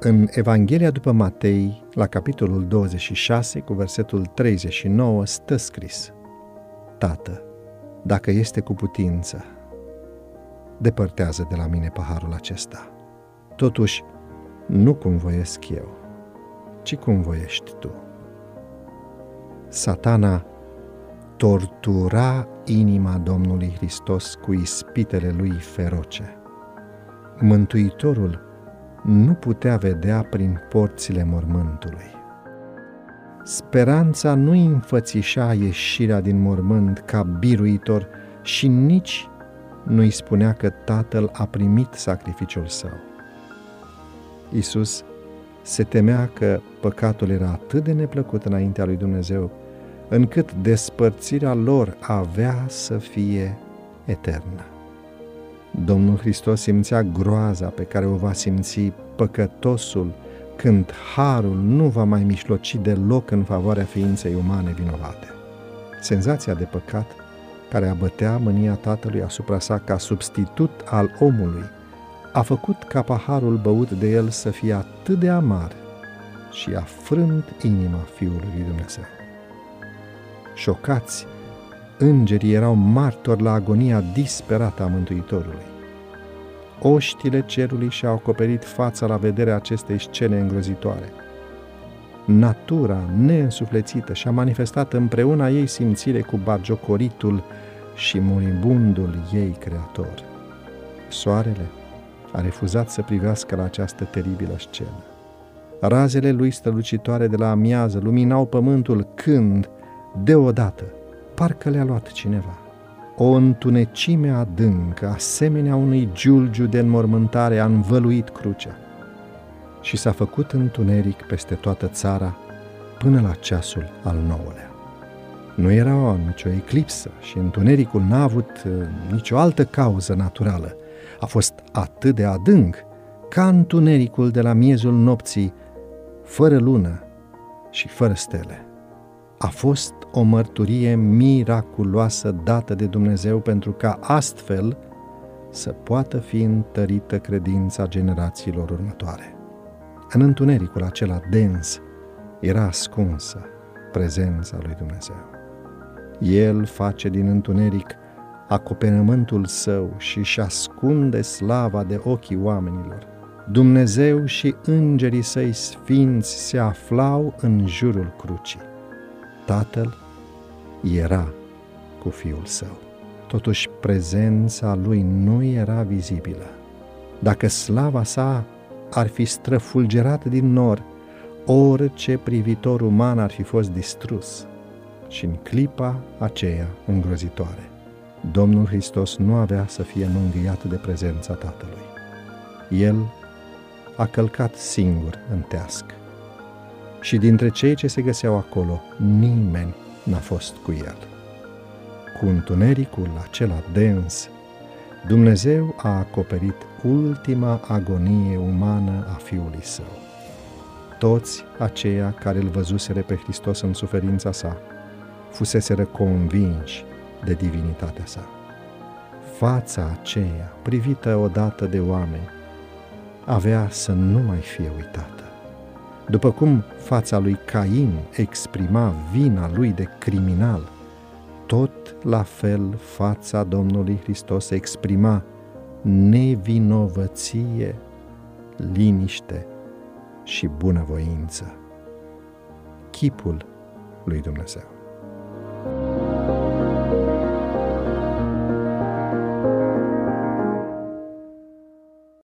În Evanghelia după Matei, la capitolul 26, cu versetul 39, stă scris Tată, dacă este cu putință, depărtează de la mine paharul acesta. Totuși, nu cum voiesc eu, ci cum voiești tu. Satana tortura inima Domnului Hristos cu ispitele lui feroce. Mântuitorul nu putea vedea prin porțile mormântului. Speranța nu înfățișa ieșirea din mormânt ca biruitor și nici nu îi spunea că tatăl a primit sacrificiul său. Isus se temea că păcatul era atât de neplăcut înaintea lui Dumnezeu, încât despărțirea lor avea să fie eternă. Domnul Hristos simțea groaza pe care o va simți păcătosul când harul nu va mai mișloci deloc în favoarea ființei umane vinovate. Senzația de păcat care abătea mânia tatălui asupra sa ca substitut al omului, a făcut ca paharul băut de el să fie atât de amar și a frânt inima Fiului lui Dumnezeu. Șocați, îngerii erau martori la agonia disperată a Mântuitorului. Oștile cerului și-au acoperit fața la vederea acestei scene îngrozitoare. Natura neînsuflețită și-a manifestat împreună ei simțire cu bagiocoritul și moribundul ei creator. Soarele a refuzat să privească la această teribilă scenă. Razele lui strălucitoare de la amiază luminau pământul când, deodată, parcă le-a luat cineva. O întunecime adâncă, asemenea unui giulgiu de înmormântare, a învăluit crucea și s-a făcut întuneric peste toată țara până la ceasul al nouălea. Nu era o nicio eclipsă și întunericul n-a avut uh, nicio altă cauză naturală. A fost atât de adânc ca întunericul de la miezul nopții, fără lună și fără stele. A fost o mărturie miraculoasă dată de Dumnezeu pentru ca astfel să poată fi întărită credința generațiilor următoare. În întunericul acela dens era ascunsă prezența lui Dumnezeu. El face din întuneric acoperământul său și își ascunde slava de ochii oamenilor. Dumnezeu și îngerii săi sfinți se aflau în jurul crucii. Tatăl era cu fiul său. Totuși prezența lui nu era vizibilă. Dacă slava sa ar fi străfulgerat din nor, orice privitor uman ar fi fost distrus și în clipa aceea îngrozitoare. Domnul Hristos nu avea să fie mângâiat de prezența Tatălui. El a călcat singur în teasc și dintre cei ce se găseau acolo, nimeni n-a fost cu el. Cu întunericul acela dens, Dumnezeu a acoperit ultima agonie umană a Fiului Său. Toți aceia care îl văzuseră pe Hristos în suferința sa, fuseseră convinși de divinitatea sa. Fața aceea, privită odată de oameni, avea să nu mai fie uitată. După cum fața lui Cain exprima vina lui de criminal, tot la fel fața Domnului Hristos exprima nevinovăție, liniște și bunăvoință. Chipul lui Dumnezeu.